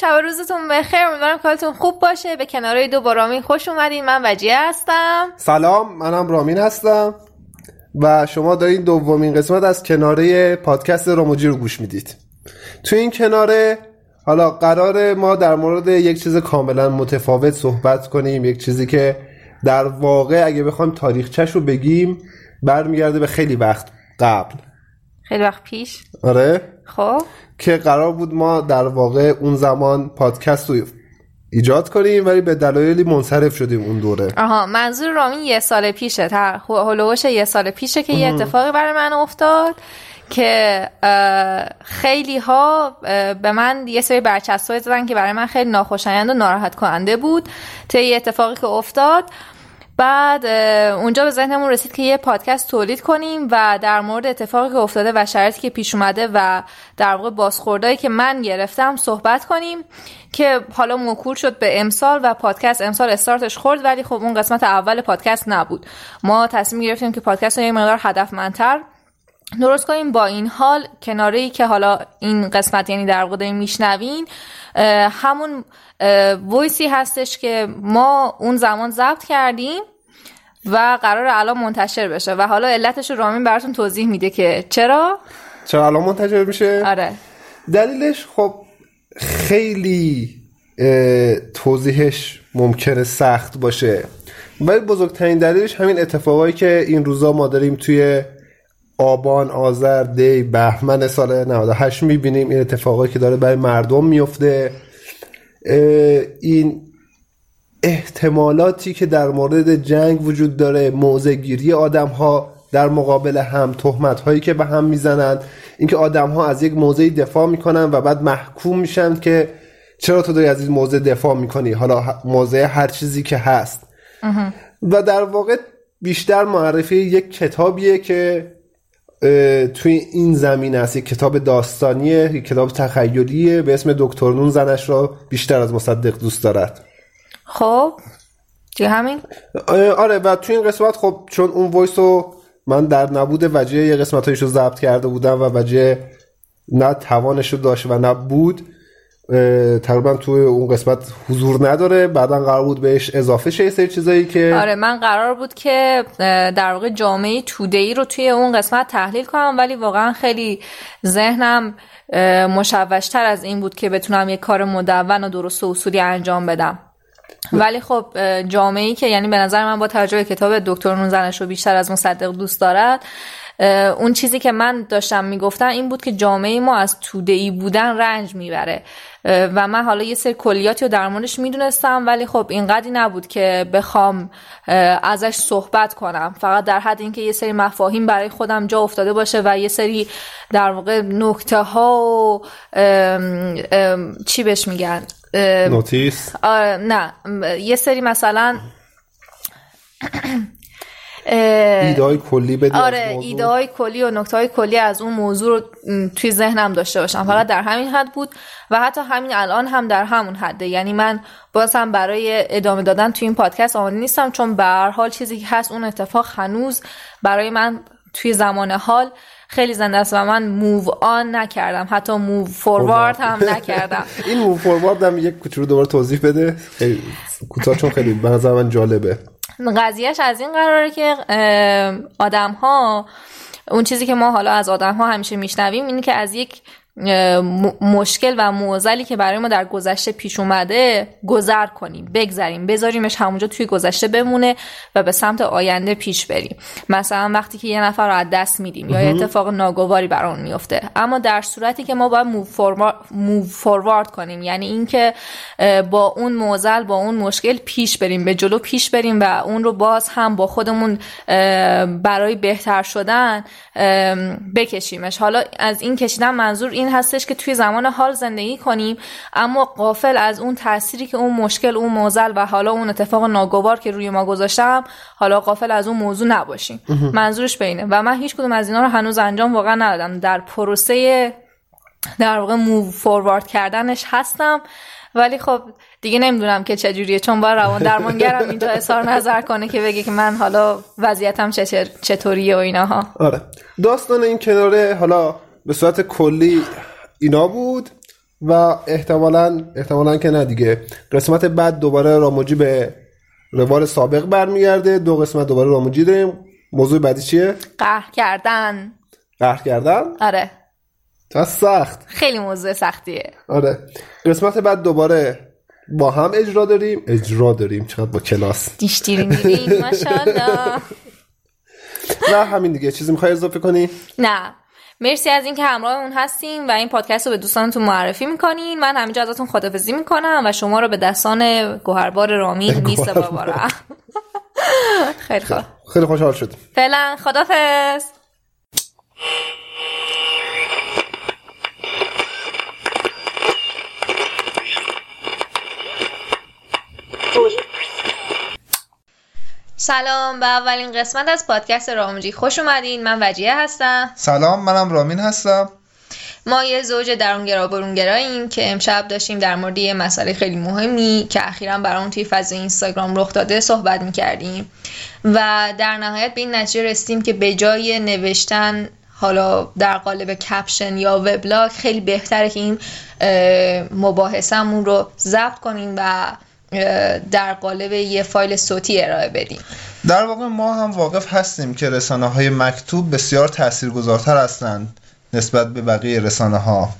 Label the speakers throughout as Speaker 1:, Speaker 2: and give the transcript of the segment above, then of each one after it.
Speaker 1: شب روزتون بخیر. امیدوارم کارتون خوب باشه. به کنارهای دو با رامین خوش اومدین. من وجیه هستم.
Speaker 2: سلام منم رامین هستم. و شما دارین دومین قسمت از کناره پادکست راموجی رو گوش می‌دید. تو این کناره حالا قرار ما در مورد یک چیز کاملا متفاوت صحبت کنیم. یک چیزی که در واقع اگه بخوایم تاریخچش رو بگیم برمیگرده به خیلی وقت قبل.
Speaker 1: خیلی وقت پیش.
Speaker 2: آره.
Speaker 1: خب.
Speaker 2: که قرار بود ما در واقع اون زمان پادکست رو ایجاد کنیم ولی به دلایلی منصرف شدیم اون دوره.
Speaker 1: آها منظور رامین یه سال پیشه. تر هلوش یه سال پیشه که یه اتفاقی برای من افتاد که خیلی ها به من یه سری برچسب زدن که برای من خیلی ناخوشایند و ناراحت کننده بود. تا یه اتفاقی که افتاد بعد اونجا به ذهنمون رسید که یه پادکست تولید کنیم و در مورد اتفاقی که افتاده و شرایطی که پیش اومده و در واقع بازخوردهایی که من گرفتم صحبت کنیم که حالا موکول شد به امسال و پادکست امسال استارتش خورد ولی خب اون قسمت اول پادکست نبود. ما تصمیم گرفتیم که پادکست رو یه مقدار هدفمندتر درست کنیم. با این حال کناره که حالا این قسمت یعنی در واقع میشنوین همون ویسی هستش که ما اون زمان ضبط کردیم و قرار الان منتشر بشه و حالا علتش رو رامین براتون توضیح میده که چرا؟
Speaker 2: چرا الان منتشر میشه؟
Speaker 1: آره.
Speaker 2: دلیلش خب خیلی توضیحش ممکنه سخت باشه. ولی بزرگترین دلیلش همین اتفاقایی که این روزا ما داریم توی آبان آذر دی بهمن سال 98 می‌بینیم این اتفاقایی که داره برای مردم میفته این احتمالاتی که در مورد جنگ وجود داره موضع گیری آدم ها در مقابل هم تهمت هایی که به هم می‌زنند اینکه آدم ها از یک موضعی دفاع می‌کنن و بعد محکوم میشن که چرا تو داری از این موضع دفاع می‌کنی؟ حالا موضع هر چیزی که هست. و در واقع بیشتر معرفی یک کتابیه که توی این زمین است یک کتاب داستانیه یک کتاب تخیلیه به اسم دکتر نون زنش را بیشتر از مصدق دوست دارد.
Speaker 1: خب؟ چی همین؟
Speaker 2: آره و توی این قسمت خب چون اون وایس رو من در نبود وجه یه قسمت رو ضبط کرده بودم و وجه نه توانش رو داشت و نه بود تقریبا توی اون قسمت حضور نداره. بعدا قرار بود بهش اضافه شه سری چیزایی که
Speaker 1: آره من قرار بود که در واقع جامعه توده ای رو توی اون قسمت تحلیل کنم ولی واقعا خیلی ذهنم مشوشتر از این بود که بتونم یه کار مدون و درست و اصولی انجام بدم. ولی خب جامعه ای که یعنی به نظر من با توجه کتاب دکتر نون زنش رو بیشتر از مصدق دوست دارد اون چیزی که من داشتم می‌گفتم این بود که جامعه ما از توده ای بودن رنج می‌بره. و من حالا یه سری کلیاتی رو در موردش می‌دونستم ولی خب اینقدری نبود که بخوام ازش صحبت کنم. فقط در حد اینکه یه سری مفاهیم برای خودم جا افتاده باشه و یه سری در واقع نکته ها و چی بهش میگن؟
Speaker 2: نوتیس.
Speaker 1: نه یه سری مثلا
Speaker 2: ایده های کلی بدی
Speaker 1: آره ایده های کلی و نکته های کلی از اون موضوع رو توی ذهنم داشته باشم. فقط در همین حد بود و حتی همین الان هم در همون حده. یعنی من بازم برای ادامه دادن توی این پادکست آماده نیستم چون به هر حال چیزی که هست اون اتفاق هنوز برای من توی زمان حال خیلی زنده است و من موو آن نکردم. حتی موو فوروارد هم نکردم.
Speaker 2: این موو فوروارد هم یک کوچولو دوباره توضیح بده. خیلی کوتاه چون خیلی به نظر من جالبه.
Speaker 1: قضیهش از این قراره که آدم ها اون چیزی که ما حالا از آدم ها همیشه میشنویم اینه که از یک مشکل و معضلی که برای ما در گذشته پیش اومده گذر کنیم بگذریم بذاریمش همونجا توی گذشته بمونه و به سمت آینده پیش بریم. مثلا وقتی که یه نفر رو از دست میدیم یا اتفاق ناگواری برامون میفته. اما در صورتی که ما باید موو فوروارد کنیم یعنی اینکه با اون معضل با اون مشکل پیش بریم به جلو پیش بریم و اون رو باز هم با خودمون برای بهتر شدن بکشیمش. حالا از این کشیدن منظور این هستش که توی زمان حال زندگی کنیم اما قافل از اون تأثیری که اون مشکل اون موزل و حالا اون اتفاق ناگوار که روی ما گذاشتم حالا قافل از اون موضوع نباشیم. منظورش بینه. و من هیچ کدوم از اینا رو هنوز انجام واقعا ندادم. در پروسه در واقع موو فوروارد کردنش هستم. ولی خب دیگه نمی‌دونم که چجوریه. چون با روان درمانگرم اینجا اظهار نظر کنه که بگه که من حالا وضعیتم چطوریه و ایناها.
Speaker 2: آره. داستان این کناره حالا به صورت کلی اینا بود و احتمالا احتمالا که نه دیگه. قسمت بعد دوباره راموجی به روال سابق برمیگرده. دو قسمت دوباره راموجی داریم. موضوع بعدی چیه؟
Speaker 1: قهر کردن.
Speaker 2: قهر کردن؟
Speaker 1: آره.
Speaker 2: تا سخت.
Speaker 1: خیلی موضوع سختیه.
Speaker 2: آره. قسمت بعد دوباره با هم اجرا داریم. اجرا داریم. چقدر با کلاس.
Speaker 1: دیشتیری میرین ماشاءالله.
Speaker 2: و همین دیگه. چیزی می‌خوای اضافه کنی؟
Speaker 1: نه. مرسی از اینکه همراه اون هستیم و این پادکست رو به دوستانتون معرفی می‌کنین. من همینجا ازتون خدافزی می‌کنم و شما رو به دستان گوهربار رامین نیست بابارم خیلی خوب.
Speaker 2: خیلی خوشحال شد
Speaker 1: فعلا خدافز سلام به اولین قسمت از پادکست رامجی. خوش اومدین. من وجیه هستم.
Speaker 3: سلام منم رامین هستم.
Speaker 1: ما یه زوج درونگرا برونگراییم که امشب داشتیم در مورد یه مسئله خیلی مهمی که اخیرا برامون توی فضای اینستاگرام رخ داده صحبت می‌کردیم. و در نهایت به این نتیجه رسیدیم که به جای نوشتن حالا در قالب کپشن یا وبلاگ خیلی بهتره که این مباحثمون رو ضبط کنیم و در قالب یه فایل صوتی ارائه بدیم.
Speaker 3: در واقع ما هم واقف هستیم که رسانه های مکتوب بسیار تاثیرگذارتر هستند نسبت به بقیه رسانه ها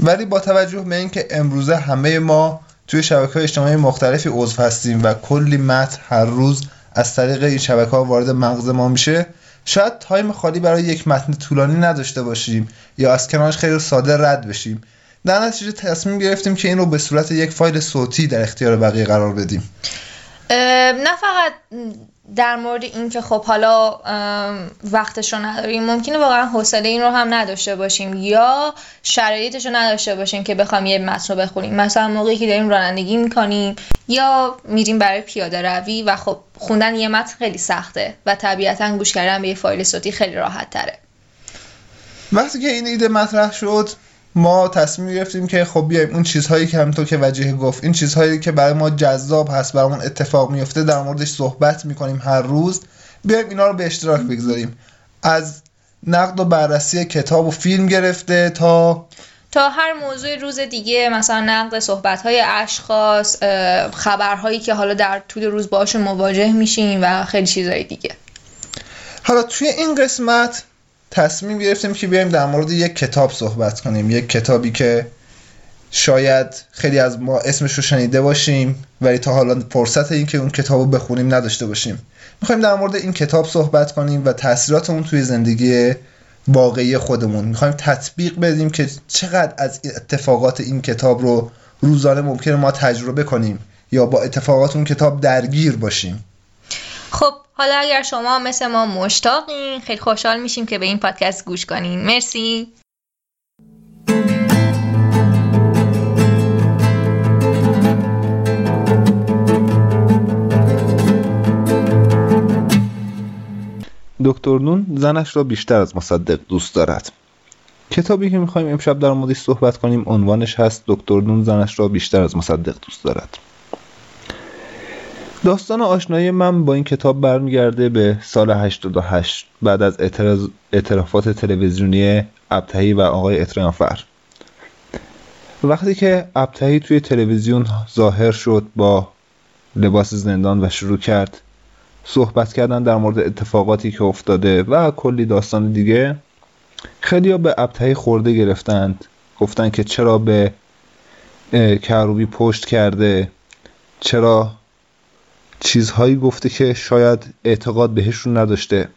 Speaker 3: ولی با توجه به اینکه امروزه همه ما توی شبکه های اجتماعی مختلفی عضو هستیم و کلی متن هر روز از طریق این شبکه ها وارد مغز ما میشه شاید تایم خالی برای یک متن طولانی نداشته باشیم یا از کنارش خیلی ساده رد بشیم. در نتیجه تصمیم گرفتیم که این رو به صورت یک فایل صوتی در اختیار بقیه قرار بدیم.
Speaker 1: نه فقط در مورد این که خب حالا وقتش رو نداریم ممکنه واقعا حوصله این رو هم نداشته باشیم یا شرایطش رو نداشته باشیم که بخوام یه متن رو بخونیم. مثلا موقعی که داریم رانندگی می‌کنیم یا میریم برای پیاده روی و خب خوندن یه متن خیلی سخته و طبیعتا گوش کردن به یه فایل صوتی خیلی راحت تره.
Speaker 3: وقتی که این ایده مطرح شد ما تصمیم گرفتیم که خب بیایم اون چیزهایی که همونطور که وجیه گفت این چیزهایی که برای ما جذاب هست برامون اتفاق میفته در موردش صحبت می‌کنیم هر روز بیایم اینا رو به اشتراک بگذاریم. از نقد و بررسی کتاب و فیلم گرفته تا
Speaker 1: تا هر موضوع روز دیگه مثلا نقد صحبت های اشخاص خبرهایی که حالا در طول روز باشون مواجه میشیم و خیلی چیزهای دیگه.
Speaker 3: حالا توی این قسمت تصمیم گرفتیم که بیایم در مورد یک کتاب صحبت کنیم. یک کتابی که شاید خیلی از ما اسمش رو شنیده باشیم ولی تا حالا فرصت این که اون کتاب رو بخونیم نداشته باشیم. می‌خوایم در مورد این کتاب صحبت کنیم و تاثیرات اون توی زندگی واقعی خودمون. می‌خوایم تطبیق بدیم که چقدر از اتفاقات این کتاب رو روزانه ممکنه ما تجربه کنیم یا با اتفاقات اون کتاب درگیر باشیم.
Speaker 1: خب حالا اگر شما مثل ما مشتاقین خیلی خوشحال میشیم که به این پادکست گوش کنین. مرسی.
Speaker 3: دکتر نون زنش را بیشتر از مصدق دوست دارد. کتابی که می‌خوایم امشب در موردش صحبت کنیم عنوانش هست دکتر نون زنش را بیشتر از مصدق دوست دارد. داستان آشنایی من با این کتاب برمیگرده به سال 88 بعد از اعترافات تلویزیونی ابتهی و آقای اتریانفر. وقتی که ابتهی توی تلویزیون ظاهر شد با لباس زندان و شروع کرد صحبت کردن در مورد اتفاقاتی که افتاده و کلی داستان دیگه خیلی به ابتهی خورده گرفتند. گفتن که چرا به کروبی پشت کرده؟ چرا چیزهایی گفته که شاید اعتقاد بهشون نداشته.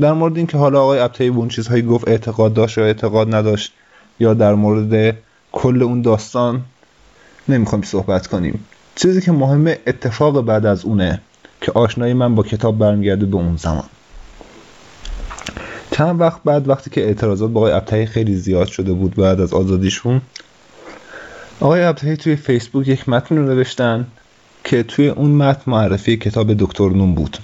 Speaker 3: در مورد اینکه حالا آقای ابتهی اون چیزهایی گفت اعتقاد داشت یا اعتقاد نداشت یا در مورد کل اون داستان نمی‌خوایم صحبت کنیم. چیزی که مهمه اتفاق بعد از اونه که آشنایی من با کتاب برمیگرده به اون زمان. چند وقت بعد وقتی که اعتراضات با آقای ابتهی خیلی زیاد شده بود بعد از آزادیشون آقای ابتهی توی فیسبوک یک متن رو نوشتن که توی اون متن معرفی کتاب دکتر نون بود.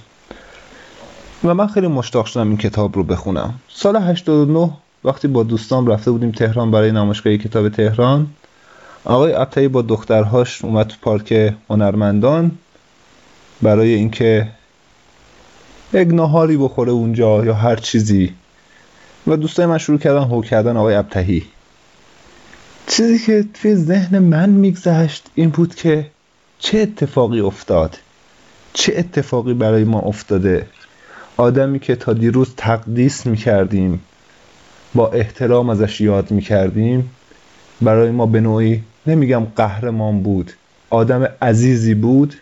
Speaker 3: و من خیلی مشتاق شدم این کتاب رو بخونم. سال 89 وقتی با دوستان رفته بودیم تهران برای نمایشگاه کتاب تهران آقای ابتهی با دخترهاش اومد تو پارک هنرمندان برای اینکه یک نهاری بخوره اونجا یا هر چیزی. و دوستای من شروع کردن هو کردن آقای ابتهی چیزی که توی ذهن من میگذشت این بود که چه اتفاقی افتاد؟ چه اتفاقی برای ما افتاده؟ آدمی که تا دیروز تقدیس می‌کردیم با احترام ازش یاد می‌کردیم برای ما به نوعی نمیگم قهرمان بود آدم عزیزی بود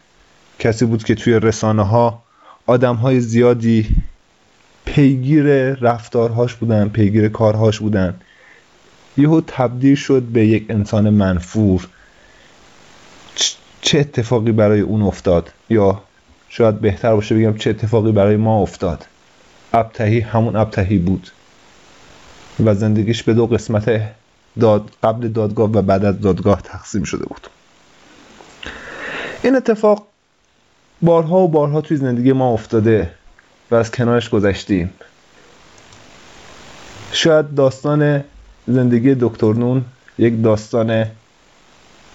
Speaker 3: کسی بود که توی رسانه ها آدم های زیادی پیگیر رفتارهاش بودن پیگیر کارهاش بودن. یهو تبدیل شد به یک انسان منفور. چه اتفاقی برای اون افتاد؟ یا شاید بهتر باشه بگم چه اتفاقی برای ما افتاد. ابتهی همون ابتهی بود. و زندگیش به دو قسمت داد قبل دادگاه و بعد از دادگاه تقسیم شده بود. این اتفاق بارها و بارها توی زندگی ما افتاده و از کنارش گذشتیم. شاید داستان زندگی دکتر نون یک داستان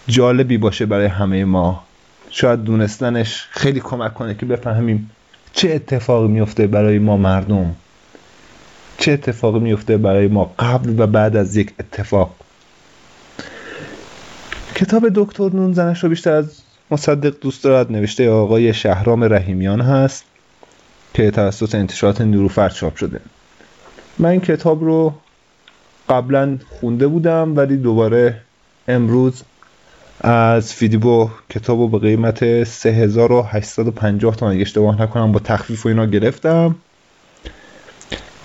Speaker 3: جالبی باشه برای همه ما. شاید دونستنش خیلی کمک کنه که بفهمیم چه اتفاقی میفته برای ما مردم. چه اتفاقی میفته برای ما قبل و بعد از یک اتفاق. کتاب دکتر نون زنش رو بیشتر از مصدق دوست دارد. نوشته آقای شهرام رحیمیان هست که توسط انتشارات نیروفر چاپ شده. من این کتاب رو قبلا خونده بودم ولی دوباره امروز از فیدیبو کتاب رو به قیمت 3850 تا اگه اشتباه نکنم با تخفیف و اینا گرفتم.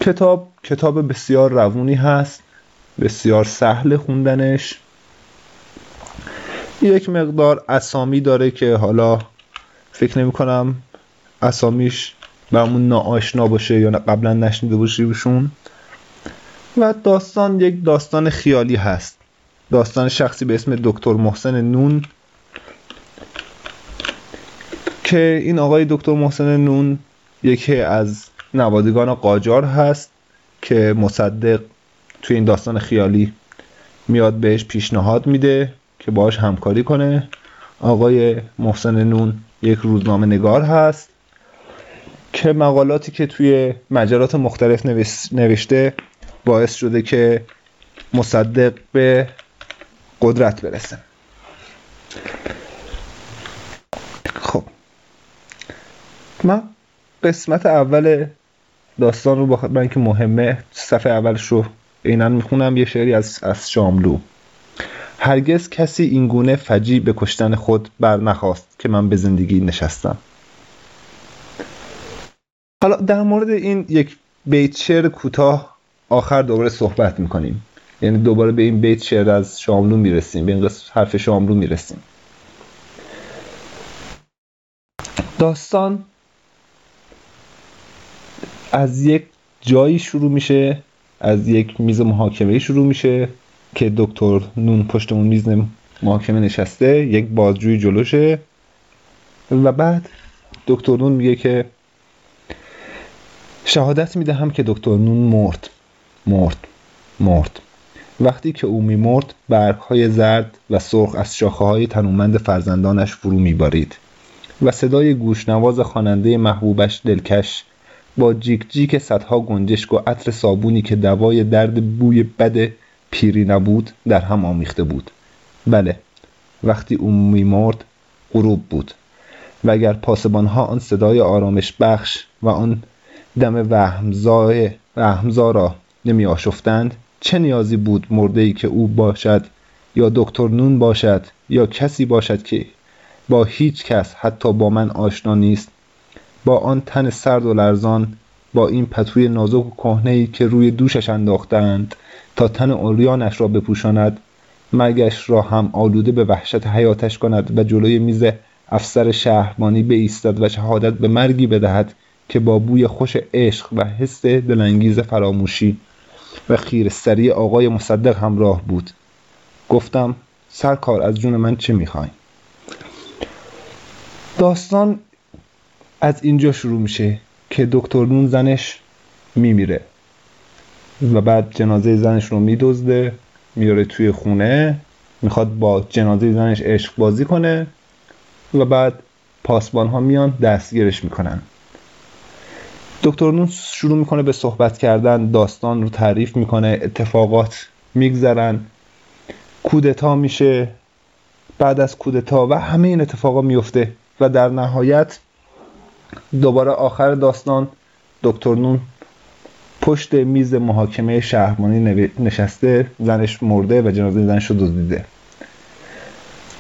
Speaker 3: کتاب کتاب بسیار روونی هست بسیار سهل خوندنش. یک مقدار اسامی داره که حالا فکر نمی کنم اسامیش برامون ناآشنا باشه یا قبلا نشنیده باشیمشون و داستان یک داستان خیالی هست. داستان شخصی به اسم دکتر محسن نون که این آقای دکتر محسن نون یکی از نوادگان قاجار هست که مصدق توی این داستان خیالی میاد بهش پیشنهاد میده که باهاش همکاری کنه. آقای محسن نون یک روزنامه نگار هست که مقالاتی که توی مجلات مختلف نوشته باعث شده که مصدق به قدرت برسه. خب. من قسمت اول داستان رو با من که مهمه صفحه اولش رو عینا می‌خونم یه شعری از از شاملو. هرگز کسی این گونه فجی به کشتن خود بر نخواست که من به زندگی نشستم. حالا در مورد این یک بیت شعر کوتاه آخر دوباره صحبت می‌کنیم. یعنی دوباره به این بیت شعر از شاملو می‌رسیم به این حرف شاملو می‌رسیم. داستان از یک جایی شروع میشه از یک میز محاکمه شروع میشه که دکتر نون پشت اون میز محاکمه نشسته یک بازجوی جلوشه و بعد دکتر نون میگه که شهادت می‌دهم که دکتر نون مرد مرد مرد. وقتی که او میمرد برگهای زرد و سرخ از شاخه های تنومند فرزندانش فرو میبارید و صدای گوشنواز خواننده محبوبش دلکش با جیک جیک صدها گنجشک و عطر صابونی که دوای درد بوی بد پیری نبود در هم آمیخته بود. بله وقتی او میمرد غروب بود و اگر پاسبانها آن صدای آرامش بخش و آن دم وهمزا را نمی آشفتند چه نیازی بود مرده ای که او باشد یا دکتر نون باشد یا کسی باشد که با هیچ کس حتی با من آشنا نیست؟ با آن تن سرد و لرزان با این پتوی نازک و کهنه که روی دوشش انداختند تا تن اوریانش را بپوشاند مرگش را هم آلوده به وحشت حیاتش کند و جلوی میز افسر شهربانی بایستد و شهادت به مرگی بدهد که با بوی خوش عشق و حس دلانگیز فراموشی و خیرستری آقای مصدق همراه بود. گفتم سرکار از جون من چه می‌خوای؟ داستان از اینجا شروع میشه که دکتر نون زنش میمیره و بعد جنازه زنش رو میدزده میاره توی خونه می‌خواد با جنازه زنش عشق بازی کنه و بعد پاسبان ها میان دستگیرش می‌کنن. دکتر نون شروع می‌کنه به صحبت کردن داستان رو تعریف می‌کنه اتفاقات میگذرن کودتا میشه بعد از کودتا و همه این اتفاقا میفته و در نهایت دوباره آخر داستان دکتر نون پشت میز محاکمه شهرمانی نشسته زنش مرده و جنازه زنش رو دزدیده.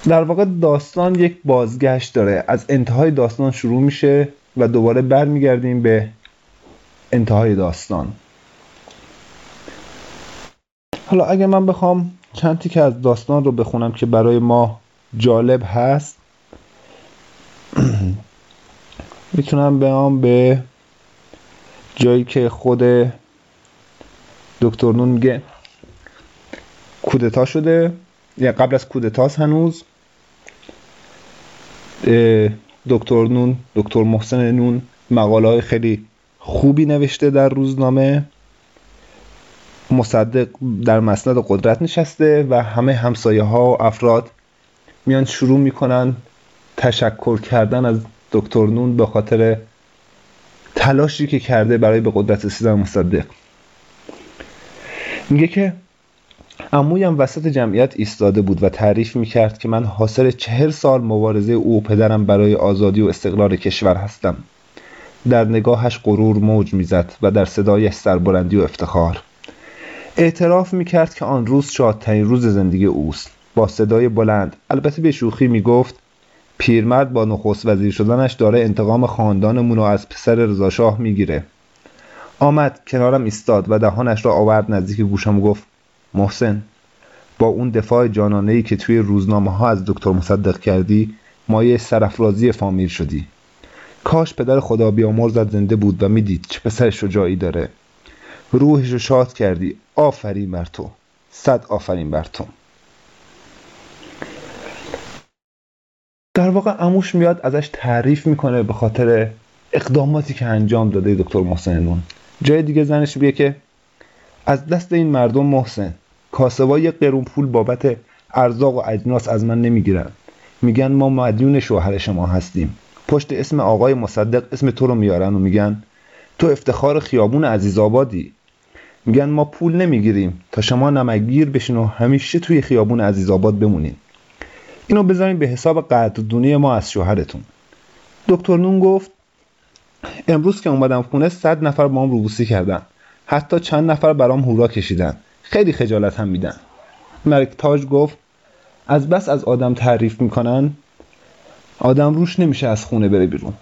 Speaker 3: در واقع داستان یک بازگشت داره. از انتهای داستان شروع میشه و دوباره برمیگردیم به انتهای داستان. حالا اگه من بخوام چند که از داستان رو بخونم که برای ما جالب هست می‌تونم بیام به جایی که خود دکتر نون میگه کودتا شده. یا قبل از کودتاست هنوز. دکتر نون دکتر محسن نون مقاله های خیلی خوبی نوشته در روزنامه. مصدق در مسند قدرت نشسته و همه همسایه ها و افراد میان شروع می‌کنن تشکر کردن از دکتر نون به خاطر تلاشی که کرده برای به قدرت رسیدن مصدق. میگه که امویم وسط جمعیت ایستاده بود و تعریف می‌کرد که من حاصل چهر سال مبارزه او پدرم برای آزادی و استقلال کشور هستم. در نگاهش غرور موج می‌زد و در صدایش سربلندی و افتخار. اعتراف می‌کرد که آن روز شادترین روز زندگی اوست. با صدای بلند البته به شوخی می‌گفت پیرمرد با نخست وزیر شدنش داره انتقام خاندانمون رو از پسر رضاشاه می‌گیره. آمد کنارم ایستاد و دهانش را آورد نزدیک گوشم و گفت محسن با اون دفاع جانانه ای که توی روزنامه ها از دکتر مصدق کردی مایه سرفرازی فامیل شدی. کاش پدر خدا بیامرزت زنده بود و می‌دید چه پسر شجاعی داره. روحش رو شاد کردی. آفرین بر تو. صد آفرین بر تو. در واقع اموش میاد ازش تعریف می‌کنه به خاطر اقداماتی که انجام داده دکتر محسن نون. جای دیگه زنش میگه که از دست این مردم محسن کاسبا یک قرون پول بابت ارزاق و اجناس از من نمی‌گیرن. میگن ما مدیون شوهر شما هستیم. پشت اسم آقای مصدق اسم تو رو میارن و میگن تو افتخار خیابون عزیز آبادی. میگن ما پول نمی‌گیریم تا شما نمگیر بشین و همیشه توی خیابون عزیز آباد بمونین. اینو بذارین به حساب قدردونی ما از شوهرتون. دکتر نون گفت امروز که اومدم خونه صد نفر با هم روبوسی کردن. حتی چند نفر برام هورا کشیدن. خیلی خجالت هم میدن. ملک تاج گفت از بس از آدم تعریف می‌کنن آدم روش نمیشه از خونه بره بیرون.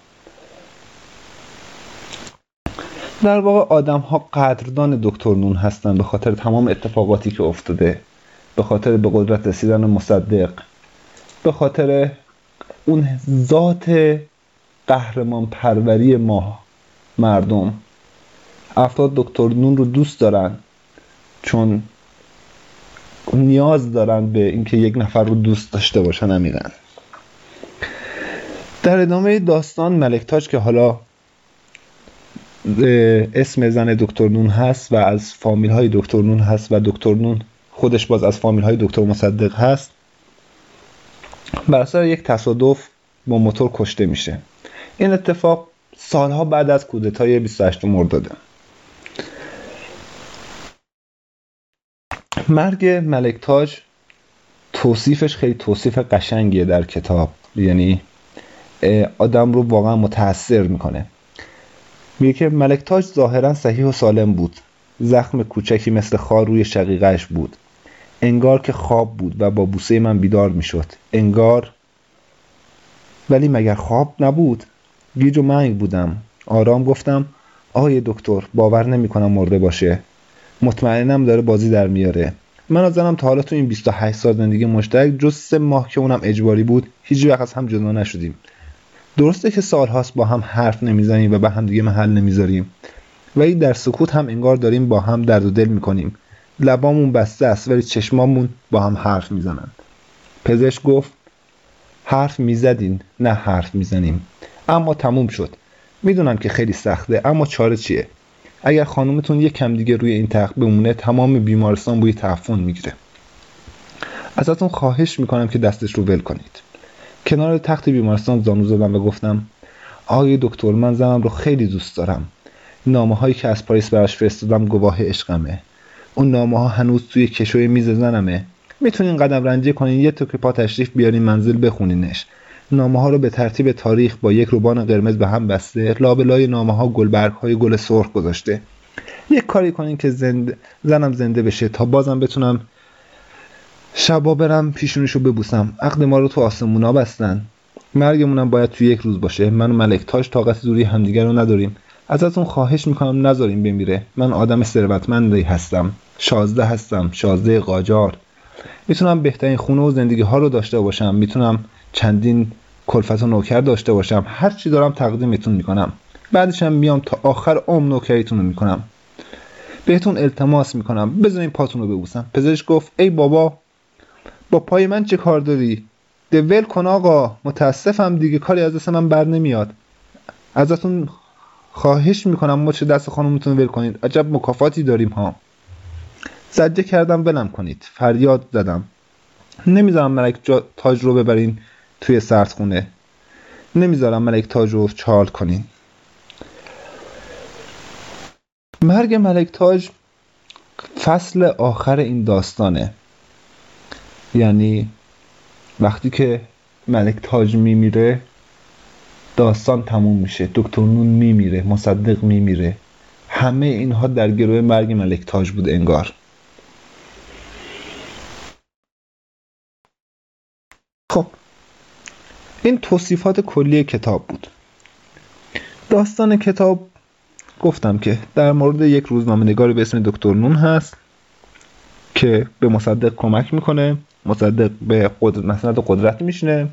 Speaker 3: در واقع آدم ها قدردان دکتر نون هستن به خاطر تمام اتفاقاتی که افتاده به خاطر به قدرت رسیدن مصدق به خاطر اون ذات قهرمان پروری ما مردم. افراد دکتر نون رو دوست دارن چون نیاز دارن به اینکه یک نفر رو دوست داشته باشن عمیقا در ادامه داستان ملک تاج که حالا اسم زن دکتر نون هست و از فامیل های دکتر نون هست و دکتر نون خودش باز از فامیل های دکتر مصدق هست. بر اثر یک تصادف با موتور کشته میشه. این اتفاق سالها بعد از کودتای 28 مرداده. مرگ ملک تاج توصیفش خیلی توصیف قشنگیه در کتاب. یعنی آدم رو واقعا متاثر می‌کنه. میگه که ملک تاج ظاهرا صحیح و سالم بود. زخم کوچکی مثل خار روی شقیقش بود. انگار که خواب بود و با بوسه من بیدار می‌شد. انگار. ولی مگر خواب نبود؟ گیج و منگ بودم. آرام گفتم آقای دکتر باور نمی‌کنم مرده باشه. مطمئنم داره بازی در میاره. من از زنم تا حالا تو این 28 سال زندگی مشترک جز سه ماه که اونم اجباری بود هیچ وقت از هم جدا نشدیم. درسته که سالهاست با هم حرف نمی‌زنیم و به هم دیگه محل نمی‌ذاریم ولی در سکوت هم انگار داریم با هم درد و دل می‌کنیم. لبامون بسته است ولی چشمامون با هم حرف می‌زنن پزشک گفت حرف می‌زدین نه حرف می‌زنیم. اما تموم شد. می‌دونم که خیلی سخته اما چاره چیه؟ اگر خانومتون یک کم دیگه روی این تخت بمونه تمام بیمارستان بوی تعفن می‌گیره. ازتون خواهش می‌کنم که دستش رو ول کنید. کنار تخت بیمارستان زانو زدم و گفتم آقای دکتر من زنم رو خیلی دوست دارم. نامه هایی که از پاریس براش فرستادم گواه عشقمه. اون نامه ها هنوز توی کشوی میز زنمه. می‌تونین قدم رنجی کنین یه توک پا تشریف بیارین منزل بخونینش. نامه ها رو به ترتیب تاریخ با یک روبان قرمز به هم بسته. لابلای نامه ها گلبرگ های گل سرخ گذاشته. یک کاری کنین که زنده زنم زنده بشه تا بازم بتونم شبا برم پیشونیشو ببوسم. عقد ما رو تو آسمونا بستن. مرگمونم باید تو یک روز باشه. من و ملک تاج طاقت دوری همدیگر رو نداریم. ازتون خواهش می‌کنم نذاریم بمیره. من آدم ثروتمندی هستم. شازده هستم. شازده قاجار. می‌تونم بهترین خونه و زندگی ها رو داشته باشم. می‌تونم چندین کلفت و نوکر داشته باشم. هر چی دارم تقدیمتون می‌کنم. بعدش هم میام تا آخر عمر نوکریتون رو می‌کنم. بهتون التماس می‌کنم. بذارین پاتون رو ببوسم. پزشک گفت ای بابا با پای من چه کار داری؟ دول کن آقا. متاسفم دیگه. کاری از دست من بر نمیاد. ازتون خواهش می‌کنم ما چه دست خانمتون ول کنید. عجب مکافاتی داریم ها. زجه کردم ولم کنید. فریاد زدم. نمی‌ذارم ملک تاج رو ببرین توی سردخونه. نمی‌ذارم ملک تاج رو چال کنین. مرگ ملک تاج فصل آخر این داستانه. یعنی وقتی که ملک تاج میمیره داستان تموم میشه دکتر نون میمیره مصدق میمیره. همه اینها در گروه مرگ ملک تاج بود انگار. خب این توصیفات کلی کتاب بود. داستان کتاب گفتم که در مورد یک روزنامه نگاری به اسم دکتر نون هست که به مصدق کمک می‌کنه. مصدق به قدرت مسند قدرت میشینه.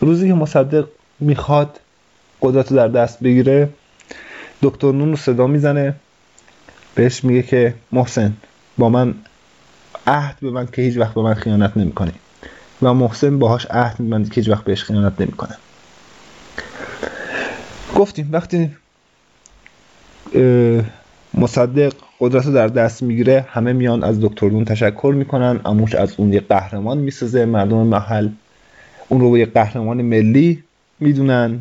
Speaker 3: روزی که مصدق می‌خواد قدرت رو در دست بگیره دکتر نون رو صدا می‌زنه. بهش میگه که محسن با من عهد به من که هیچ وقت به من خیانت نمی‌کنی. و محسن باهاش عهد میبنده که هیچ وقت بهش خیانت نمی‌کنه. گفتیم وقتی مصدق قدرت رو در دست می‌گیره همه میان از دکتر نون تشکر می‌کنن اموش از اون یه قهرمان می‌سازه مردم محل اون رو یه قهرمان ملی می‌دونن.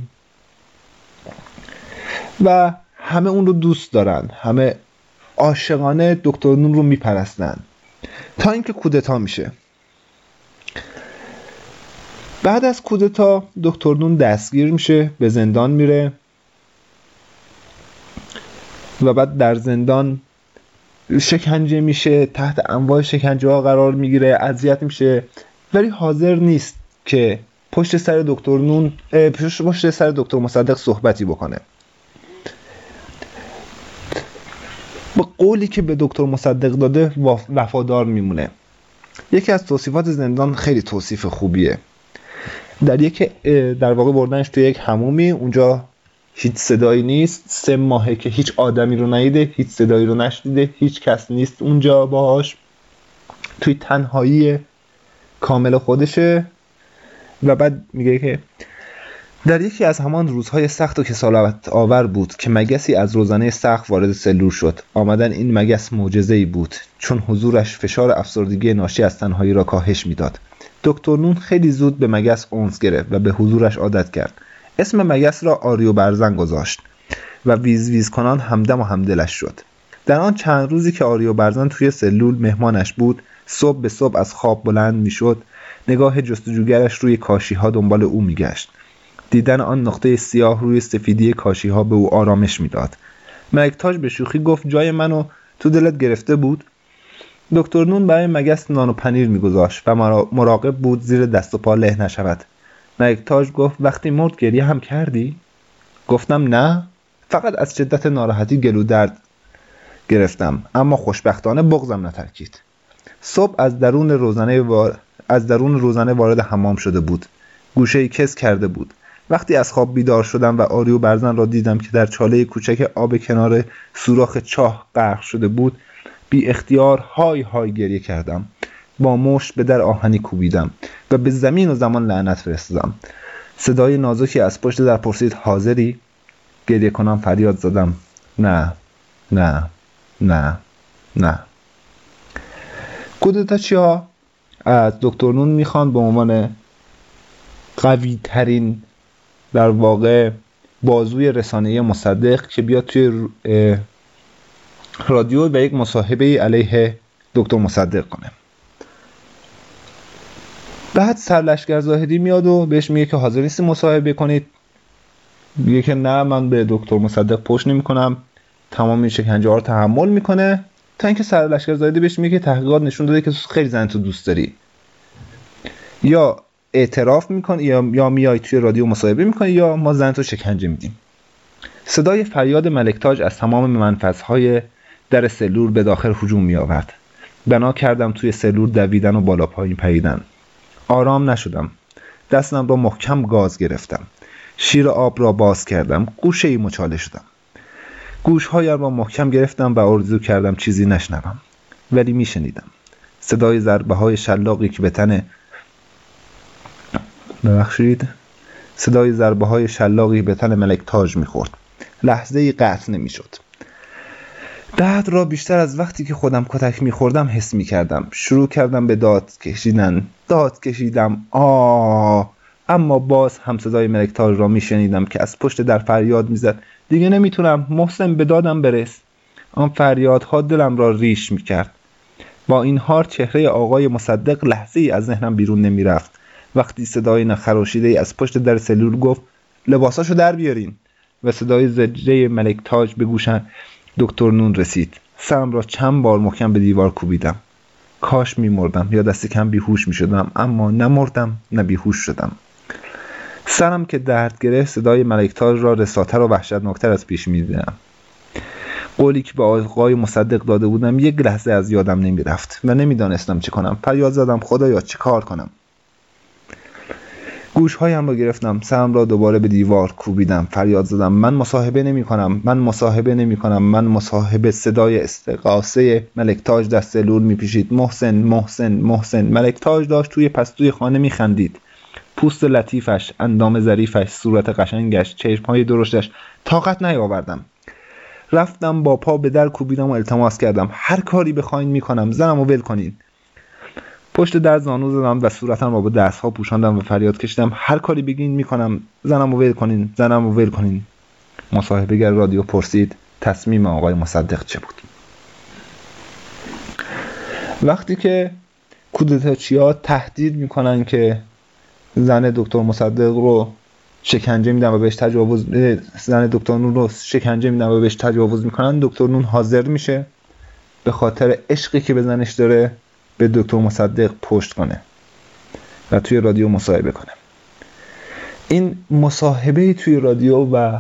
Speaker 3: و همه اون رو دوست دارن همه عاشقانه دکتر نون رو میپرستن. تا اینکه کودتا میشه. بعد از کودتا دکتر نون دستگیر میشه به زندان میره. و بعد در زندان شکنجه میشه تحت انواع شکنجه ها قرار می‌گیره اذیت میشه. ولی حاضر نیست که پشت سر دکتر نون پشت سر دکتر مصدق صحبتی بکنه. با قولی که به دکتر مصدق داده وفادار میمونه. یکی از توصیفات زندان خیلی توصیف خوبیه. در یک در واقع بردنش توی یک همومی اونجا هیچ صدایی نیست. سه ماهه که هیچ آدمی رو ندیده هیچ صدایی رو نشنیده هیچ کس نیست اونجا باهاش. توی تنهایی کامل خودشه. و بعد میگه که در یکی از همان روزهای سخت و کسالت آور بود که مگسی از روزنه سخت وارد سلول شد. آمدن این مگس معجزه بود چون حضورش فشار افسردگی ناشی از تنهایی را کاهش می‌داد. دکتر نون خیلی زود به مگس اونس گرفت و به حضورش عادت کرد. اسم مگس را آریو برزن گذاشت و ویز ویز کنان همدم و همدلش شد. در آن چند روزی که آریو برزن توی سلول مهمانش بود صبح به صبح از خواب بلند می‌شد نگاه جستجوگرش روی کاشی ها دنبال او میگشت. دیدن آن نقطه سیاه روی سفیدی کاشی ها به او آرامش می‌داد. ملکتاج به شوخی گفت جای منو تو دلت گرفته بود؟ دکتر نون برای مگس نان و پنیر میگذاشت و مراقب بود زیر دست و پا له نشود. ملکتاج گفت وقتی مرد گریه هم کردی؟ گفتم نه فقط از شدت ناراحتی گلو درد گرفتم اما خوشبختانه بغزم نترکید. صبح از درون روزنه از درون روزنه وارد حمام شده بود. گوشه کس کرده بود. وقتی از خواب بیدار شدم و آریو برزن را دیدم که در چاله کوچک آب کنار سوراخ چاه غرق شده بود بی اختیار های های گریه کردم. با مشت به در آهنی کوبیدم و به زمین و زمان لعنت فرستادم. صدای نازکی از پشت در پرسید حاضری؟ گریه کنم فریاد زدم نه نه نه نه. کودتاچی ها از دکتر نون می‌خوان به عنوان قوی ترین در واقع بازوی رسانه مصدق که بیاد توی رادیو و یک مصاحبه علیه دکتر مصدق کنه. بعد سرلشکر زاهدی میاد و بهش میگه که حاضر نیستی مصاحبه کنید. میگه که نه من به دکتر مصدق پشت نمی کنم تمام این شکنجه ها رو تحمل می‌کنه. تا اینکه سرلشکر زاهدی بهش میگه که تحقیقات نشون داده که خیلی زن تو دوست داری. یا اعتراف می‌کنی یا یا میای توی رادیو مصاحبه می‌کنی یا ما زن تو شکنجه میدیم. صدای فریاد ملکتاج از تمام منفذهای در سلول به داخل هجوم می آورد. بنا کردم توی سلول دویدن و بالا پایین پریدن. آرام نشدم. دستم را محکم گاز گرفتم. شیر آب را باز کردم. گوشه ای مچاله شدم. گوشهایم را محکم گرفتم و آرزو کردم چیزی نشنوم. ولی میشنیدم. صدای ضربه های شلاقی که به تن ببخشید صدای ضربه های شلاقی به تن ملک تاج می‌خورد لحظه ای قطع نمی‌شد درد را بیشتر از وقتی که خودم کتک میخوردم حس می‌کردم. شروع کردم به داد کشیدن. داد کشیدم. آه. اما باز هم صدای ملکتاج را میشنیدم که از پشت در فریاد می‌زد. دیگه نمی‌تونم. محسن به دادم برس. آن فریادها دلم را ریش می‌کرد. با این حال چهره آقای مصدق لحظه از ذهنم بیرون نمی‌رفت. وقتی صدای نخراشیده از پشت در سلول گفت لباساشو در بیارین. و صدای زجه ملک تاج به گوشم دکتر نون رسید. سرم را چند بار محکم به دیوار کوبیدم. کاش میمردم یا دست کم بیهوش می شدم اما نمردم نه بیهوش شدم. سرم که درد گرفت صدای ملکتاج را رساتر و وحشتناکتر از پیش می‌دیدم. قولی که به آقای مصدق داده بودم یک لحظه از یادم نمی‌رفت و نمی‌دانستم چه کنم. فریاد زدم خدایا چه کار کنم؟ گوشهایم را گرفتم. سرم را دوباره به دیوار کوبیدم. فریاد زدم. من مصاحبه نمی کنم. من مصاحبه نمی کنم. من مصاحبه صدای استقاسه ملکتاج در سلول می پیشید محسن محسن محسن. ملکتاج داشت توی پستوی خانه می خندید. پوست لطیفش اندام ظریفش صورت قشنگش چشمهای درشتش طاقت نیاوردم. رفتم با پا به در کوبیدم و التماس کردم. هر کاری بخواین می‌کنم زنم و ول کنین. پشت در زانو زدم و صورتم را با دستها پوشاندم و فریاد کشیدم. هر کاری بگین می‌کنم. زنم و ول کنین. زنم و ول کنین. مصاحبهگر رادیو پرسید تصمیم آقای مصدق چه بود؟ وقتی که کودتاچیا تهدید می‌کنن که زن دکتر مصدق رو شکنجه میدن و بهش تجاوز زن دکتر نون رو شکنجه میدن و بهش تجاوز می‌کنن دکتر نون حاضر میشه. به خاطر عشقی که به زنش داره به دکتر مصدق پشت کنه و توی رادیو مصاحبه کنه. این مصاحبه توی رادیو و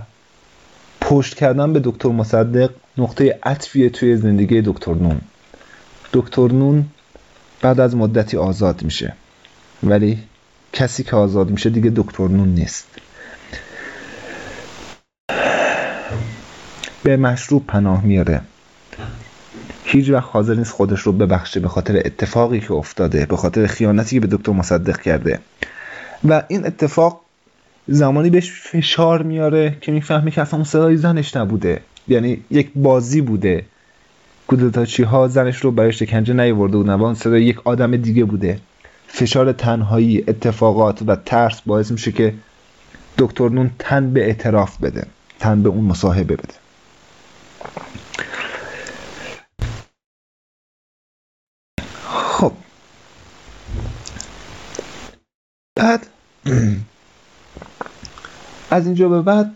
Speaker 3: پشت کردن به دکتر مصدق نقطه عطفیه توی زندگی دکتر نون. دکتر نون بعد از مدتی آزاد میشه ولی کسی که آزاد میشه دیگه دکتر نون نیست. به مشروب پناه میاره. هیچ وقت حاضر نیست خودش رو ببخشه به خاطر اتفاقی که افتاده به خاطر خیانتی که به دکتر مصدق کرده. و این اتفاق زمانی بهش فشار میاره که می‌فهمه که اصلا اون صدای زنش نبوده. یعنی یک بازی بوده. کودتاچی ها زنش رو برای شکنجه نیورده بودن و اون صدای یک آدم دیگه بوده. فشار تنهایی اتفاقات و ترس باعث میشه که دکتر نون تن به اعتراف بده تن به اون مصاحبه بده. خب. بعد از اینجا به بعد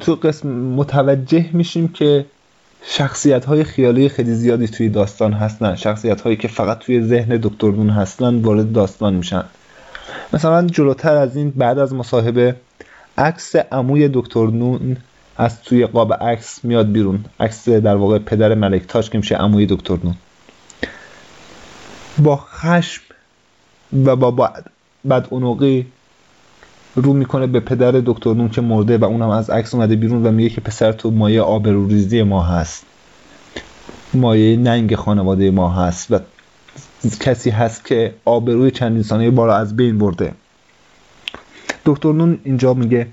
Speaker 3: تو قسم متوجه میشیم که شخصیت های خیالی خیلی زیادی توی داستان هستن. شخصیت هایی که فقط توی ذهن دکتر نون هستن وارد داستان میشن. مثلا جلوتر از این بعد از مصاحبه عکس عموی دکتر نون از توی قاب عکس میاد بیرون. عکس در واقع پدر ملک تاش که میشه عموی دکتر نون. با خشم و با بد اونقی رو می‌کنه به پدر دکتر نون که مرده و اونم از عکس اومده بیرون و میگه که پسر تو مایه آبروریزی ما هست. مایه ننگ خانواده ما هست و کسی هست که آبروی چند انسانی بالا از بین برده. دکتر نون اینجا میگه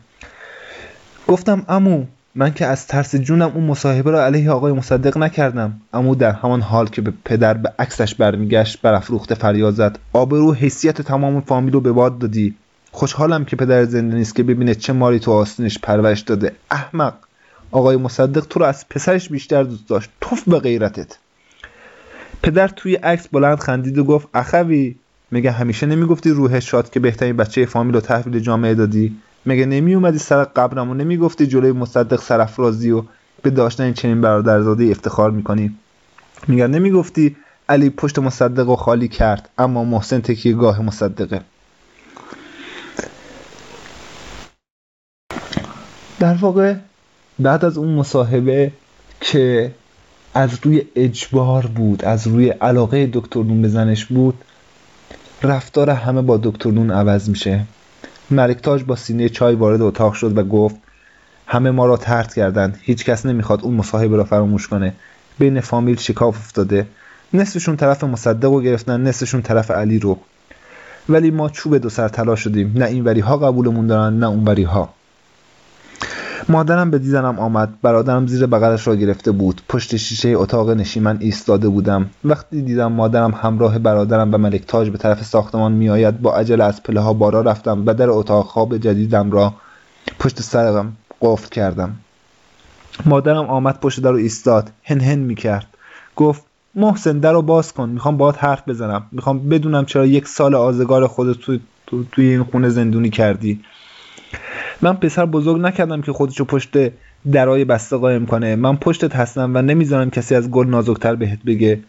Speaker 3: گفتم امو من که از ترس جونم اون مصاحبه را علیه آقای مصدق نکردم. اما در همان حال که به پدر به عکسش برمیگشت برافروخته فریاد زد. آبرو حیثیت تمام فامیل رو به باد دادی. خوشحالم که پدر زنده نیست که ببینه چه ماری تو آستینش پرورش داده. احمق. آقای مصدق تو رو از پسرش بیشتر دوست داشت. توف به غیرتت. پدر توی عکس بلند خندید و گفت اخوی میگه همیشه نمی‌گفتی روح شاد که بهترین بچه فامیل رو تحویل جامعه دادی؟ مگه نمی اومدی سر قبرم و نمی‌گفتی جلوی مصدق سرفرازی و به داشتن چنین برادرزاده افتخار می‌کنی؟ میگن نمی‌گفتی علی پشت مصدق رو خالی کرد اما محسن تکیه گاه مصدقه. در واقع بعد از اون مصاحبه که از روی اجبار بود از روی علاقه دکتر نون به زنش بود رفتار همه با دکتر نون عوض میشه. ملکتاج با سینه چای وارد اتاق شد و گفت همه ما را ترد کردند. هیچ کس نمی‌خواد اون مصاحبه را فراموش کنه. بین فامیل شکاف افتاده. نصفشون طرف مصدق رو گرفتن نصفشون طرف علی رو. ولی ما چوب دو سر طلا شدیم. نه این وری ها قبولمون دارن نه اون وری ها مادرم به دیدنم آمد. برادرم زیر بغلش را گرفته بود. پشت شیشه اتاق نشیمن ایستاده بودم. وقتی دیدم مادرم همراه برادرم و ملک تاج به طرف ساختمان میآید با عجله از پله ها بارا رفتم و در اتاق خواب جدیدم را پشت سرم قفل کردم. مادرم آمد پشت در رو ایستاد. هن هن می کرد گفت محسن در رو باز کن. می‌خوام باهات حرف بزنم. می‌خوام بدونم چرا یک سال آزگار خودت تو توی این خونه زندونی کردی. من پسر بزرگ نکردم که خودشو پشت درای بسته قایم کنه. من پشتت هستم و نمی‌ذارم کسی از گل نازکتر بهت بگه.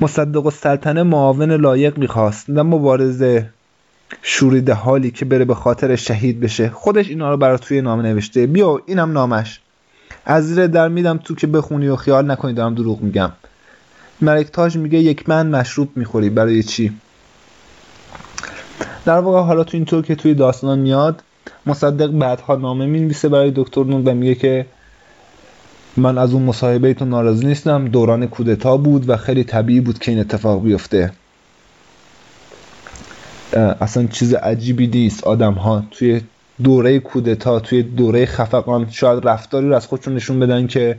Speaker 3: مصدق السلطنه معاون لایق می‌خواست نه مبارزه شوریده حالی که بره به خاطر شهید بشه. خودش اینا رو برای توی نامه نوشته. بیا اینم نامش. از زیر در میدم تو که بخونی و خیال نکنی دارم دروغ میگم. ملک تاج میگه یک من مشروب می‌خوری. برای چی؟ در واقع حالا تو اینطور که توی داستان میاد مصدق بعدها نامه می‌نویسه برای دکتر نون و میگه که من از اون مصاحبه تو ناراضی نیستم دوران کودتا بود و خیلی طبیعی بود که این اتفاق بیفته. اصلا چیز عجیبی نیست. آدم ها توی دوره کودتا توی دوره خفقان شاید رفتاری رو از خودشون نشون بدن که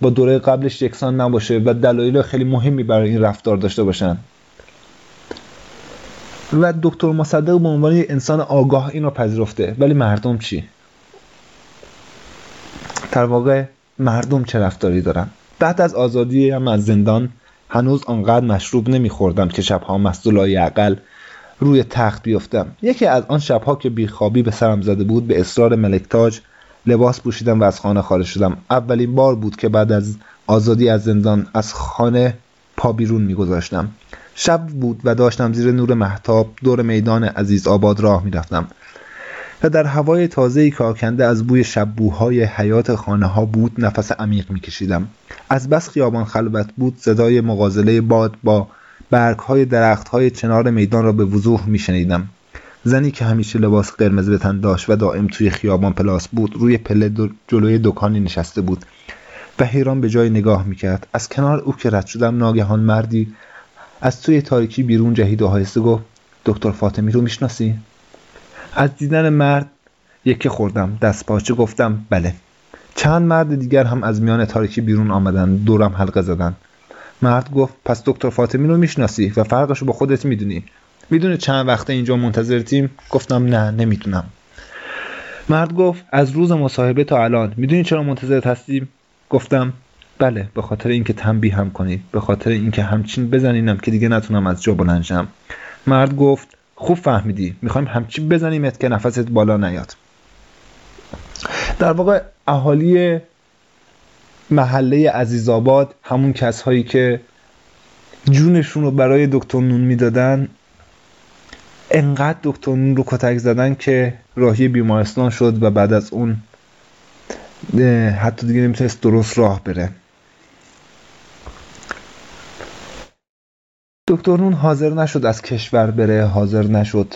Speaker 3: با دوره قبلش یکسان نباشه و دلایل خیلی مهمی برای این رفتار داشته باشن. و دکتر مصدق به عنوان انسان آگاه این رو پذیرفته. ولی مردم چی؟ در واقع مردم چه رفتاری دارن؟ بعد از آزادی هم از زندان هنوز آنقدر مشروب نمیخوردم که شبها مستولای عقل روی تخت بیفتم. یکی از آن شبها که بیخوابی به سرم زده بود به اصرار ملکتاج لباس پوشیدم و از خانه خارج شدم. اولین بار بود که بعد از آزادی از زندان از خانه پا بیرون میگذاشتم. شب بود و داشتم زیر نور محتاب دور میدان عزیز آباد راه می‌رفتم. و در هوای تازه کاکنده از بوی شبوهای حیات خانه ها بود نفس عمیق میکشیدم. از بس خیابان خلوت بود صدای مغازله باد با برگ های درخت های چنار میدان را به وضوح میشنیدم. زنی که همیشه لباس قرمز به تن داشت و دائم توی خیابان پلاس بود روی پله جلوی دکانی نشسته بود و حیران به جای نگاه می‌کرد. از کنار او که رد شدم ناگهان مردی از توی تاریکی بیرون جهید و آهسته گفت دکتر فاطمی رو می‌شناسی؟ از دیدن مرد یکی خوردم دست پاچه گفتم بله. چند مرد دیگر هم از میان تاریکی بیرون آمدن دورم حلقه زدن. مرد گفت پس دکتر فاطمی رو می‌شناسی و فرقش رو با خودت می‌دونی. می‌دونه چند وقته اینجا منتظرتیم؟ گفتم نه نمی‌دونم مرد گفت از روز مصاحبه تا الان می‌دونی چرا منتظرت هستیم؟ گفتم بله به خاطر اینکه تنبیه هم کنید به خاطر اینکه همچین بزنینم که دیگه نتونم از جا بلند مرد گفت خوب فهمیدی می‌خوایم همچین بزنیمت که نفست بالا نیاد. در واقع اهالی محله عزیزآباد همون کسهایی که جونشون رو برای دکتر نون می‌دادن انقدر دکتر نون رو کتک زدن که راهی بیمارستان شد و بعد از اون حتی دیگه نمی‌تونست درست راه بره. دکتر نون حاضر نشد از کشور بره حاضر نشد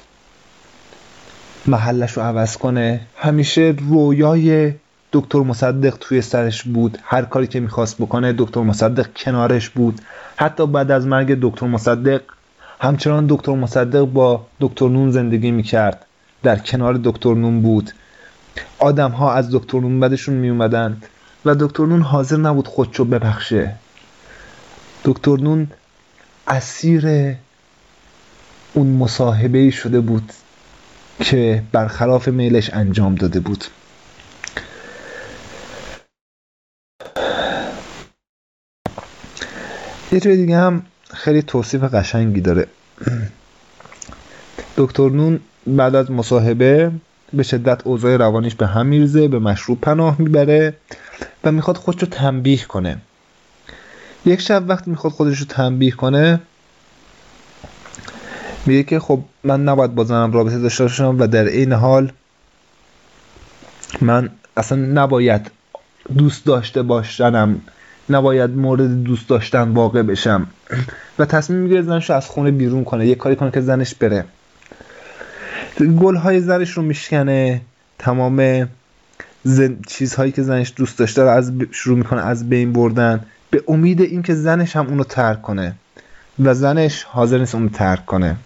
Speaker 3: محلش رو عوض کنه. همیشه رویای دکتر مصدق توی سرش بود. هر کاری که می‌خواست بکنه دکتر مصدق کنارش بود. حتی بعد از مرگ دکتر مصدق همچنان دکتر مصدق با دکتر نون زندگی می‌کرد. در کنار دکتر نون بود. آدم ها از دکتر نون بدشون میومدن و دکتر نون حاضر نبود خودشو ببخشه. دکتر نون اسیر اون مصاحبه شده بود که برخلاف میلش انجام داده بود. یه جای دیگه هم خیلی توصیف قشنگی داره. دکتر نون بعد از مصاحبه به شدت اوضاع روانیش به هم میریزه به مشروب پناه می‌بره و می‌خواد خودش رو تنبیه کنه. یک شب وقتی می‌خواد خودش رو تنبیه کنه میگه که خب من نباید با زنم رابطه داشته باشم و در این حال من اصلا نباید دوست داشته باشنم نباید مورد دوست داشتن واقع بشم. و تصمیم می‌گیره زنش رو از خونه بیرون کنه یه کاری کنه که زنش بره. گل های زنش رو میشکنه تمام زن... چیزهایی که زنش دوست داشته رو از شروع می‌کنه از بین بردن. به امید اینکه زنش هم اونو ترک کنه و زنش حاضر نیست اونو ترک کنه.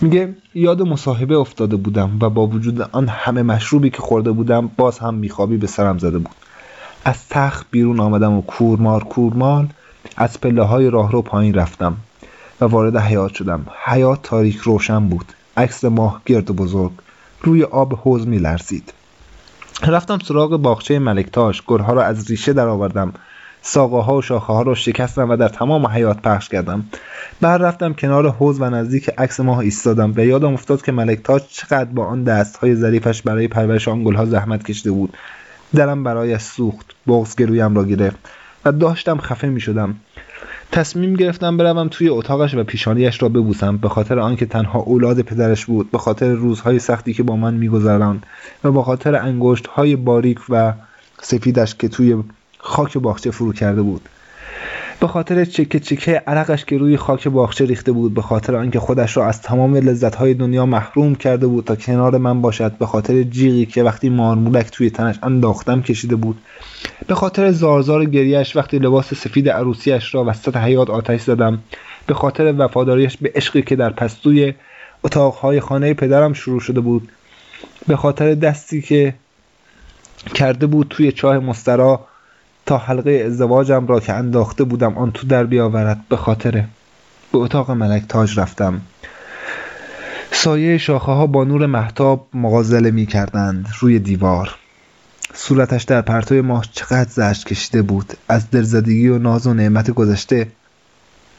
Speaker 3: میگه یاد مصاحبه افتاده بودم و با وجود آن همه مشروبی که خورده بودم باز هم میخوابی به سرم زده بود. از تخت بیرون آمدم و کورمار کورمال از پله های راه رو پایین رفتم و وارد حیات شدم. حیات تاریک روشن بود. عکس ماه گرد و بزرگ. روی آب حوز می لرزید رفتم سراغ باغچه ملکتاش. گلها را از ریشه درآوردم. ساقه ها و شاخه ها را شکستم و در تمام حیات پخش کردم. بعد رفتم کنار حوز و نزدیک عکس ماه ایستادم و یادم افتاد که ملکتاش چقدر با آن دست های ظریفش برای پرورش آن گلها زحمت کشیده بود. دلم برایش سوخت بغز گرویم را گرفت و داشتم خفه می شدم تصمیم گرفتم بروم توی اتاقش و پیشانیش را ببوسم به خاطر آنکه تنها اولاد پدرش بود به خاطر روزهای سختی که با من میگذراند و به خاطر انگشت های باریک و سفیدش که توی خاک باغچه فرو کرده بود. به خاطر چکه چکه عرقش که روی خاک باغچه ریخته بود به خاطر آنکه خودش را از تمام لذتهای دنیا محروم کرده بود تا کنار من باشد به خاطر جیغی که وقتی مارمولک توی تنش انداختم کشیده بود. به خاطر زارزار گریهش وقتی لباس سفید عروسیش را وسط حیات آتش زدم. به خاطر وفاداریش به عشقی که در پستوی اتاقهای خانه پدرم شروع شده بود. به خاطر دستی که کرده بود توی چاه مسترا تا حلقه ازدواجم را که انداخته بودم آن تو در بیاورد به خاطر به اتاق ملک تاج رفتم. سایه شاخه ها با نور محتاب مغازله می کردند روی دیوار. صورتش در پرتوی ماه چقدر زشت کشیده بود. از دلزدگی و ناز و نعمت گذشته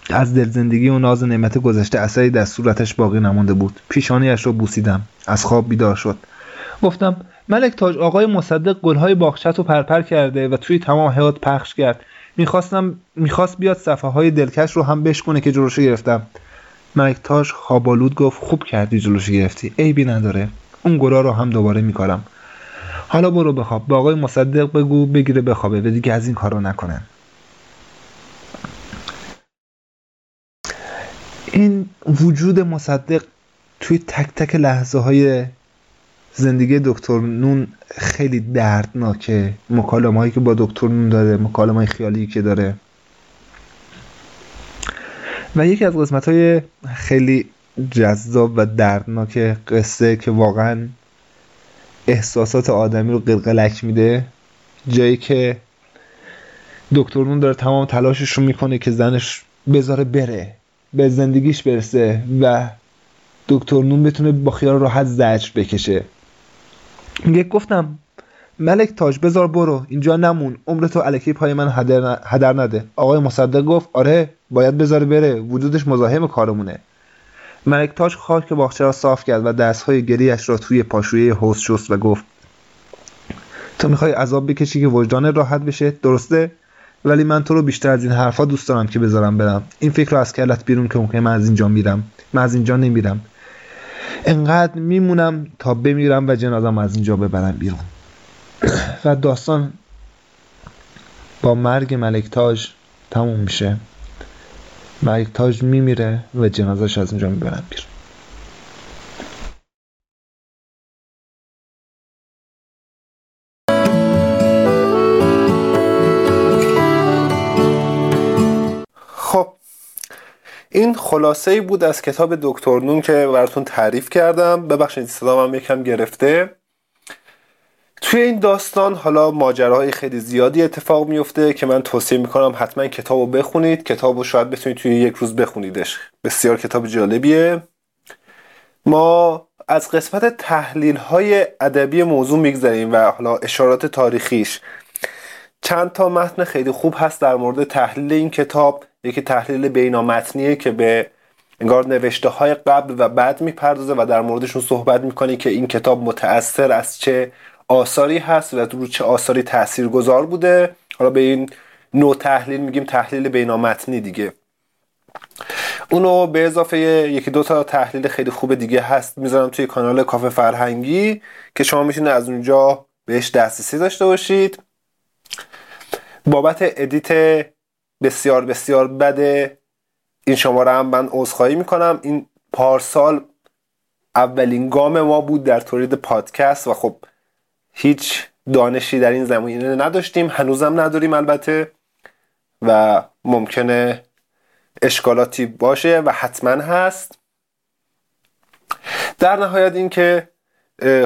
Speaker 3: از دلزندگی و ناز و نعمت گذشته اثری در صورتش باقی نمانده بود. پیشانیش را بوسیدم. از خواب بیدار شد. گفتم ملک تاج آقای مصدق گلهای باغچت رو پرپر کرده و توی تمام حیات پخش کرد. می‌خواستم می‌خواست بیاد صفحه های دلکش رو هم بشکنه که جلوشو گرفتم. ملک تاج خوابالود گفت خوب کردی جلوشو گرفتی عیبی نداره. اون گلا رو هم دوباره میکارم. حالا برو بخواب به آقای مصدق بگو بگیره بخوابه و دیگه از این کارو نکنه. این وجود مصدق توی تک تک لحظه های زندگی دکتر نون خیلی دردناکه. مکالمه هایی که با دکتر نون داره مکالمه های خیالی که داره. و یکی از قسمت های خیلی جذاب و دردناک قصه که واقعا احساسات آدمی رو قلقلک میده جایی که دکتر نون داره تمام تلاشش رو می‌کنه که زنش بذاره بره به زندگیش برسه و دکتر نون بتونه با خیال راحت زجر بکشه. میگه گفتم ملک تاج بذار برو اینجا نمون عمر تو علکی پای من هدر, نده. آقای مصدق گفت آره باید بذاره بره وجودش مزاحم کارمونه. ملک تاج خاک باغچه را صاف کرد و دستهای گریش را توی پاشویه حوز شست و گفت تو می‌خوای عذاب بکشی که وجدان راحت بشه؟ درسته؟ ولی من تو رو بیشتر از این حرفا دوست دارم که بذارم برم. این فکر رو از کلت بیرون که من از اینجا میرم. من از اینجا نمیرم. انقدر میمونم تا بمیرم و جنازم از اینجا ببرم بیرون. و داستان با مرگ ملکتاج تموم میشه. ملکتاج میمیره و جنازش از اینجا می‌برن بیرون.
Speaker 2: این خلاصه ای بود از کتاب دکتر نون که براتون تعریف کردم. ببخشید هم یکم گرفته. توی این داستان حالا ماجراهای خیلی زیادی اتفاق میفته که من توصیه می‌کنم حتما کتاب رو بخونید. کتاب رو شاید بتونید توی یک روز بخونیدش. بسیار کتاب جالبیه. ما از قسمت تحلیل های ادبی موضوع میگذریم و حالا اشارات تاریخیش چند تا متن خیلی خوب هست در مورد تحلیل این کتاب. یکی تحلیل بینامتنیه که به انگار نوشته های قبل و بعد می‌پردازه و در موردشون صحبت می‌کنه که این کتاب متأثر از چه آثاری هست و رو چه آثاری تأثیر گذار بوده. حالا به این نوع تحلیل میگیم تحلیل بینامتنی دیگه. اونو به اضافه یکی دو تا تحلیل خیلی خوب دیگه هست می‌ذارم توی کانال کافه فرهنگی که شما می‌تونید از اونجا بهش دسترسی داشته باشید. بابت ادیت بسیار بسیار بده این شماره هم من عذرخواهی می‌کنم. این پارسال اولین گام ما بود در تولید پادکست و خب هیچ دانشی در این زمینه نداشتیم. هنوزم نداریم البته و ممکنه اشکالاتی باشه و حتما هست. در نهایت اینکه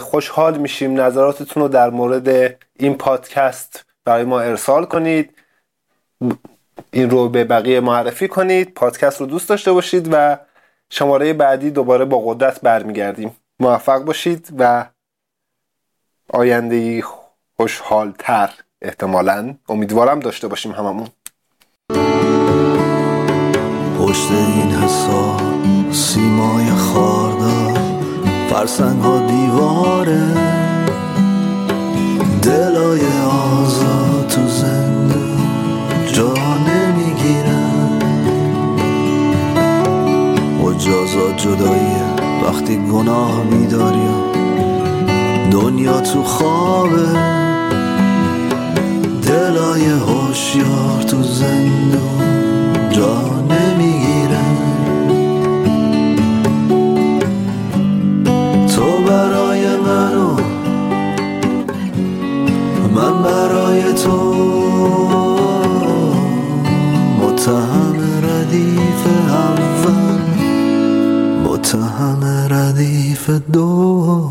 Speaker 2: خوشحال میشیم نظراتتون رو در مورد این پادکست برای ما ارسال کنید. این رو به بقیه معرفی کنید. پادکست رو دوست داشته باشید و شماره بعدی دوباره با قدرت برمیگردیم. موفق باشید و آینده خوشحال تر احتمالا. امیدوارم داشته باشیم هممون.
Speaker 4: پشت این حساب سیمای خاردار فرسنگ ها دیواره. دلای آزاد تو زنده جا نمی‌گیرن مجازات جداییه وقتی گناه میداری دنیا تو خوابه. دلای هوشیار تو زندون جا من برای تو متهم ردیف اول متهم ردیف دو